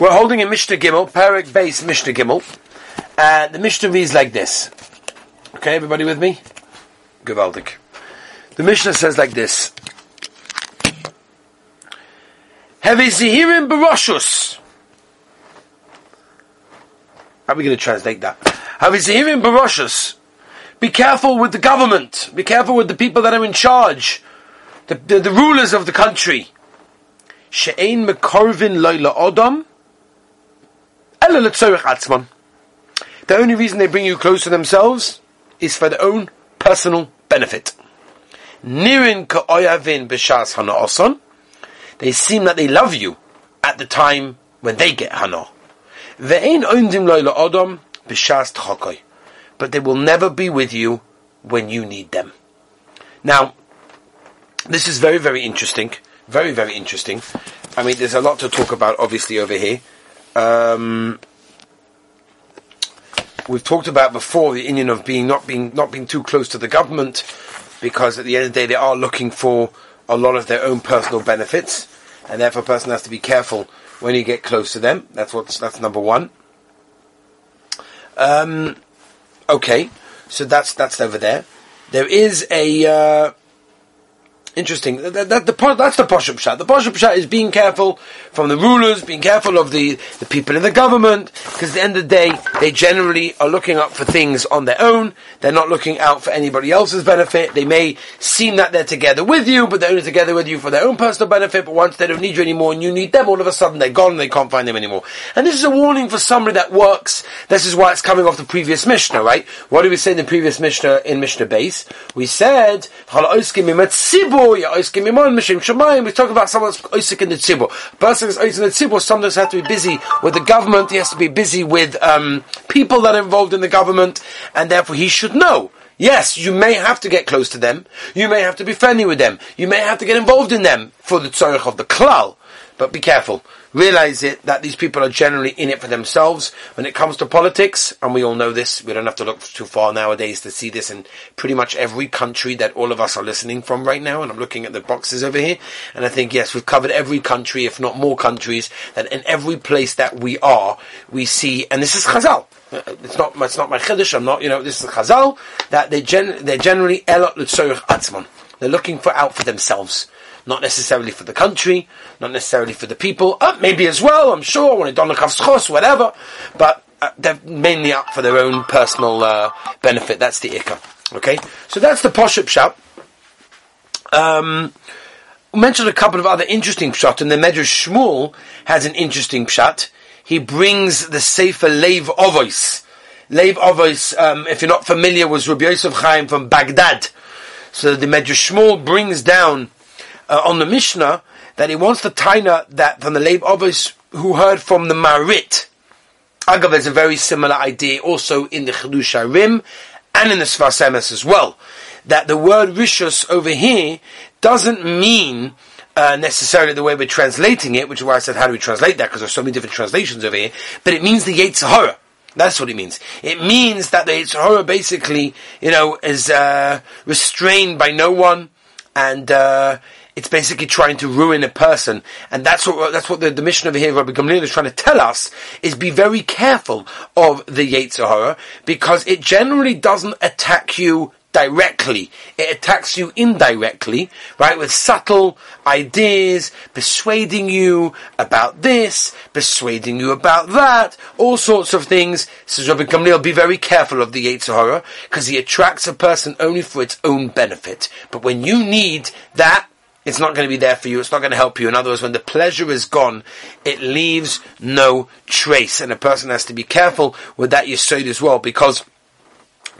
We're holding a Mishnah Gimel, Perek Beis Mishnah Gimel. And the Mishnah reads like this. Okay, everybody with me? Gewaltig. The Mishnah says like this. Heavy Zehirim Baroshus. How are we going to translate that? Heavy Zehirim Baroshus. Be careful with the government. Be careful with the people that are in charge. The, the, the rulers of the country. She'ein mekorvin loyla odom. The only reason they bring you close to themselves is for their own personal benefit. Ka'oyavin b'shas They seem that they love you at the time when they get hana. Odom b'shas. But they will never be with you when you need them. Now, this is very, very interesting. Very, very interesting. I mean, there's a lot to talk about, obviously, over here. Um, we've talked about before the inyan of being not being not being too close to the government, because at the end of the day they are looking for a lot of their own personal benefits, and therefore a person has to be careful when you get close to them. That's what that's number one. Um, okay, so that's that's over there. There is a uh, Interesting. That, that, the, that's the Poshut Pshat. The Poshut Pshat is being careful from the rulers, being careful of the, the people in the government, because at the end of the day, they generally are looking up for things on their own. They're not looking out for anybody else's benefit. They may seem that they're together with you, but they're only together with you for their own personal benefit, but once they don't need you anymore and you need them, all of a sudden they're gone and they can't find them anymore. And this is a warning for somebody that works. This is why it's coming off the previous Mishnah, right? What did we say in the previous Mishnah, in Mishnah base? We said, we talk about someone's oisik in the tzibur. Person is oisik in the tzibur sometimes has to be busy with the government, he has to be busy with um, people that are involved in the government, and therefore he should know. Yes, you may have to get close to them, you may have to be friendly with them, you may have to get involved in them for the tzorich of the klal, but be careful realize it that these people are generally in it for themselves when it comes to politics, and we all know this. We don't have to look too far nowadays to see this in pretty much every country that all of us are listening from right now. And I'm looking at the boxes over here, and I think yes, we've covered every country, if not more countries. That in every place that we are, we see, and this is Chazal. Uh, it's not. It's not my chiddush. I'm not. You know, this is Chazal that they gen- they're generally elot atzman. They're looking for out for themselves not necessarily for the country, not necessarily for the people, uh, maybe as well, I'm sure, when it don't look whatever, but uh, they're mainly up for their own personal uh, benefit. That's the ikka. Okay, so that's the poshut pshat. Um, we mentioned a couple of other interesting pshat, and the Medrash Shmuel has an interesting pshat. He brings the Sefer Leiv Ovois. Leiv Ovois, um, if you're not familiar, was Rabbi Yosef Chaim from Baghdad. So the Medrash Shmuel brings down uh, on the Mishnah that he wants the Taina that from the Leiv Ovois who heard from the Marit. Agav, is a very similar idea also in the Chiddushei HaRim and in the Sfas Emes as well. That the word Rishus over here doesn't mean uh, necessarily the way we're translating it, which is why I said how do we translate that because there's so many different translations over here. But it means the Yetzer Hara. That's what it means. It means that the Yetzer Hara basically, you know, is uh, restrained by no one and uh, it's basically trying to ruin a person, and that's what that's what the, the Mishnah over here, Rabbi Gamliel, is trying to tell us: is be very careful of the Yetzer Hara because it generally doesn't attack you directly. It attacks you indirectly, right, with subtle ideas, persuading you about this, persuading you about that, all sorts of things. Says Rabbi Gamliel, be very careful of the Yetzer Hara, because he attracts a person only for its own benefit. But when you need that, it's not going to be there for you. It's not going to help you. In other words, when the pleasure is gone, it leaves no trace. And a person has to be careful with that yisod as well, because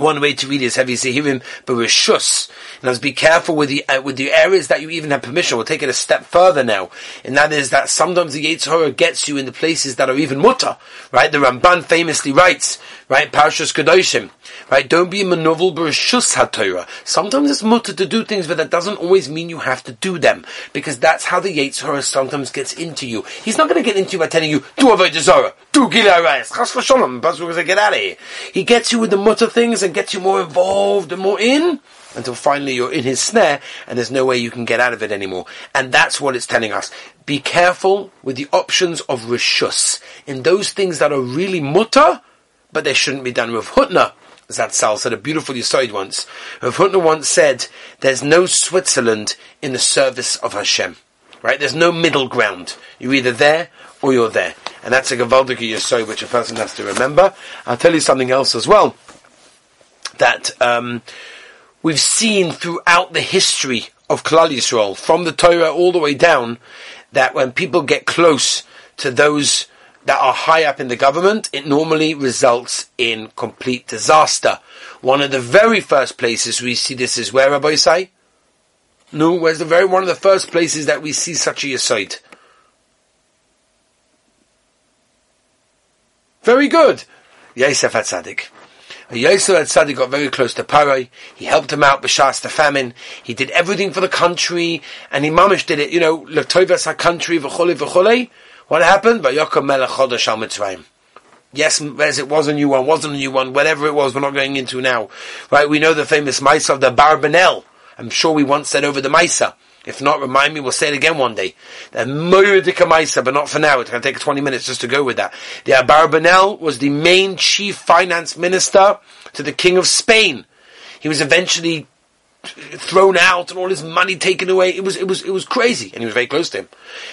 one way to read is heavy zehirim, but rishus. Now, be careful with the uh, with the areas that you even have permission. We'll take it a step further now, and that is that sometimes the Yetzer Hara gets you in the places that are even mutter. Right? The Ramban famously writes, right, Parshas Kedoshim, right? Don't be a manovel b'rishus haTorah. Sometimes it's mutter to do things, but that doesn't always mean you have to do them, because that's how the Yetzer Hara sometimes gets into you. He's not going to get into you by telling you do avodah zarah, do giluy arayos, chas v'sholom. Get out of here. He gets you with the mutter things and gets you more involved and more in, until finally you're in his snare and there's no way you can get out of it anymore. And that's what it's telling us. Be careful with the options of rishus in those things that are really mutter, but they shouldn't be done with Hutner. Zatzal said a beautiful Yisoid once. Rav Hutner once said, there's no Switzerland in the service of Hashem. Right? There's no middle ground. You're either there or you're there. And that's a Gavaldik Yisoid which a person has to remember. I'll tell you something else as well. That, um, we've seen throughout the history of Klal Yisrael, from the Torah all the way down, that when people get close to those that are high up in the government, it normally results in complete disaster. One of the very first places we see this is where, Rabbi say? No, where's the very one of the first places that we see such a yisoid? Very good. Yosef Hatzadik. Yosef Hatzadik got very close to Parai. He helped him out b'shas the famine. He did everything for the country, and he mamish did it. You know, l'toivas ha country v'chole v'chole. What happened? Vayokom melech chodesh al Mitzrayim. Yes, as it was a new one, wasn't a new one, whatever it was, we're not going into now. Right, we know the famous Maisa of the Abarbanel. I'm sure we once said over the Maisa. If not, remind me, we'll say it again one day. The Moyodika Maisa, but not for now. It's going to take 20 minutes just to go with that. The Abarbanel was the main chief finance minister to the king of Spain. He was eventually thrown out and all his money taken away. It was, it was, it was crazy. And he was very close to him.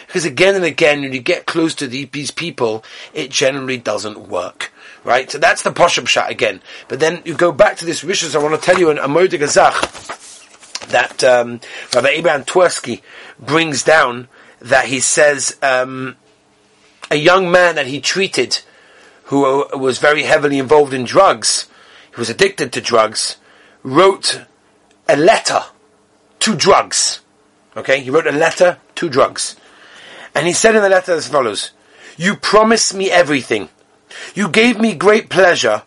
Because again and again, when you get close to these people, it generally doesn't work. Right? So that's the Poshut pshat again. But then you go back to this Rishus, I want to tell you Amor de Gazach that, um, Rabbi Abraham Twersky brings down that he says, um, a young man that he treated who was very heavily involved in drugs, he was addicted to drugs, wrote a letter to drugs. Okay, he wrote a letter to drugs. And he said in the letter as follows, You promised me everything. You gave me great pleasure,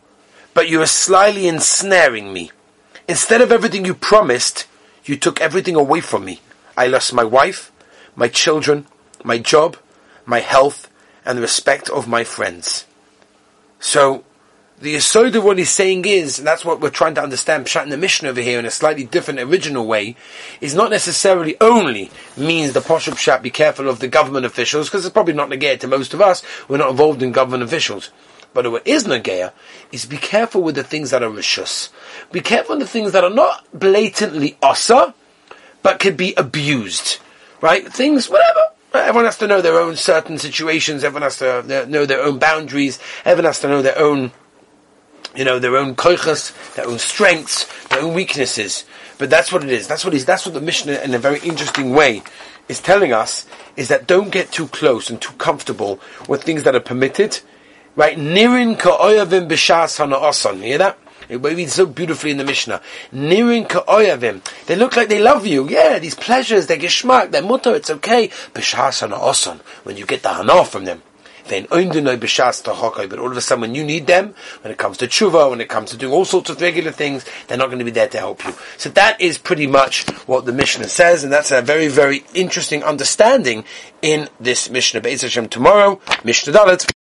but you are slyly ensnaring me. Instead of everything you promised, you took everything away from me. I lost my wife, my children, my job, my health, and the respect of my friends. So, the aside of what he's saying is, and that's what we're trying to understand, Pshat in the Mishnah over here in a slightly different original way, is not necessarily only means the Poshut Pshat be careful of the government officials, because it's probably not negated to most of us, we're not involved in government officials. But what is Nagaya is be careful with the things that are Rishus. Be careful with the things that are not blatantly Asa, but could be abused. Right? Things, whatever. Everyone has to know their own certain situations, everyone has to know their own boundaries, everyone has to know their own you know, their own koichas, their own strengths, their own weaknesses. But that's what it is. That's what is. That's what the Mishnah, in a very interesting way, is telling us: is that don't get too close and too comfortable with things that are permitted. Right? Nirin ka'oyavim b'shas hana Hear that? It reads so beautifully in the Mishnah. Nirin ka'oyavim. They look like they love you. Yeah, these pleasures, they're geschmack, they're mutter, it's okay. B'shas hana When you get the hana from them. But all of a sudden, when you need them, when it comes to tshuva, when it comes to doing all sorts of regular things, they're not going to be there to help you. So that is pretty much what the Mishnah says, and that's a very, very interesting understanding in this Mishnah. Be'ez Hashem tomorrow, Mishnah Dalet.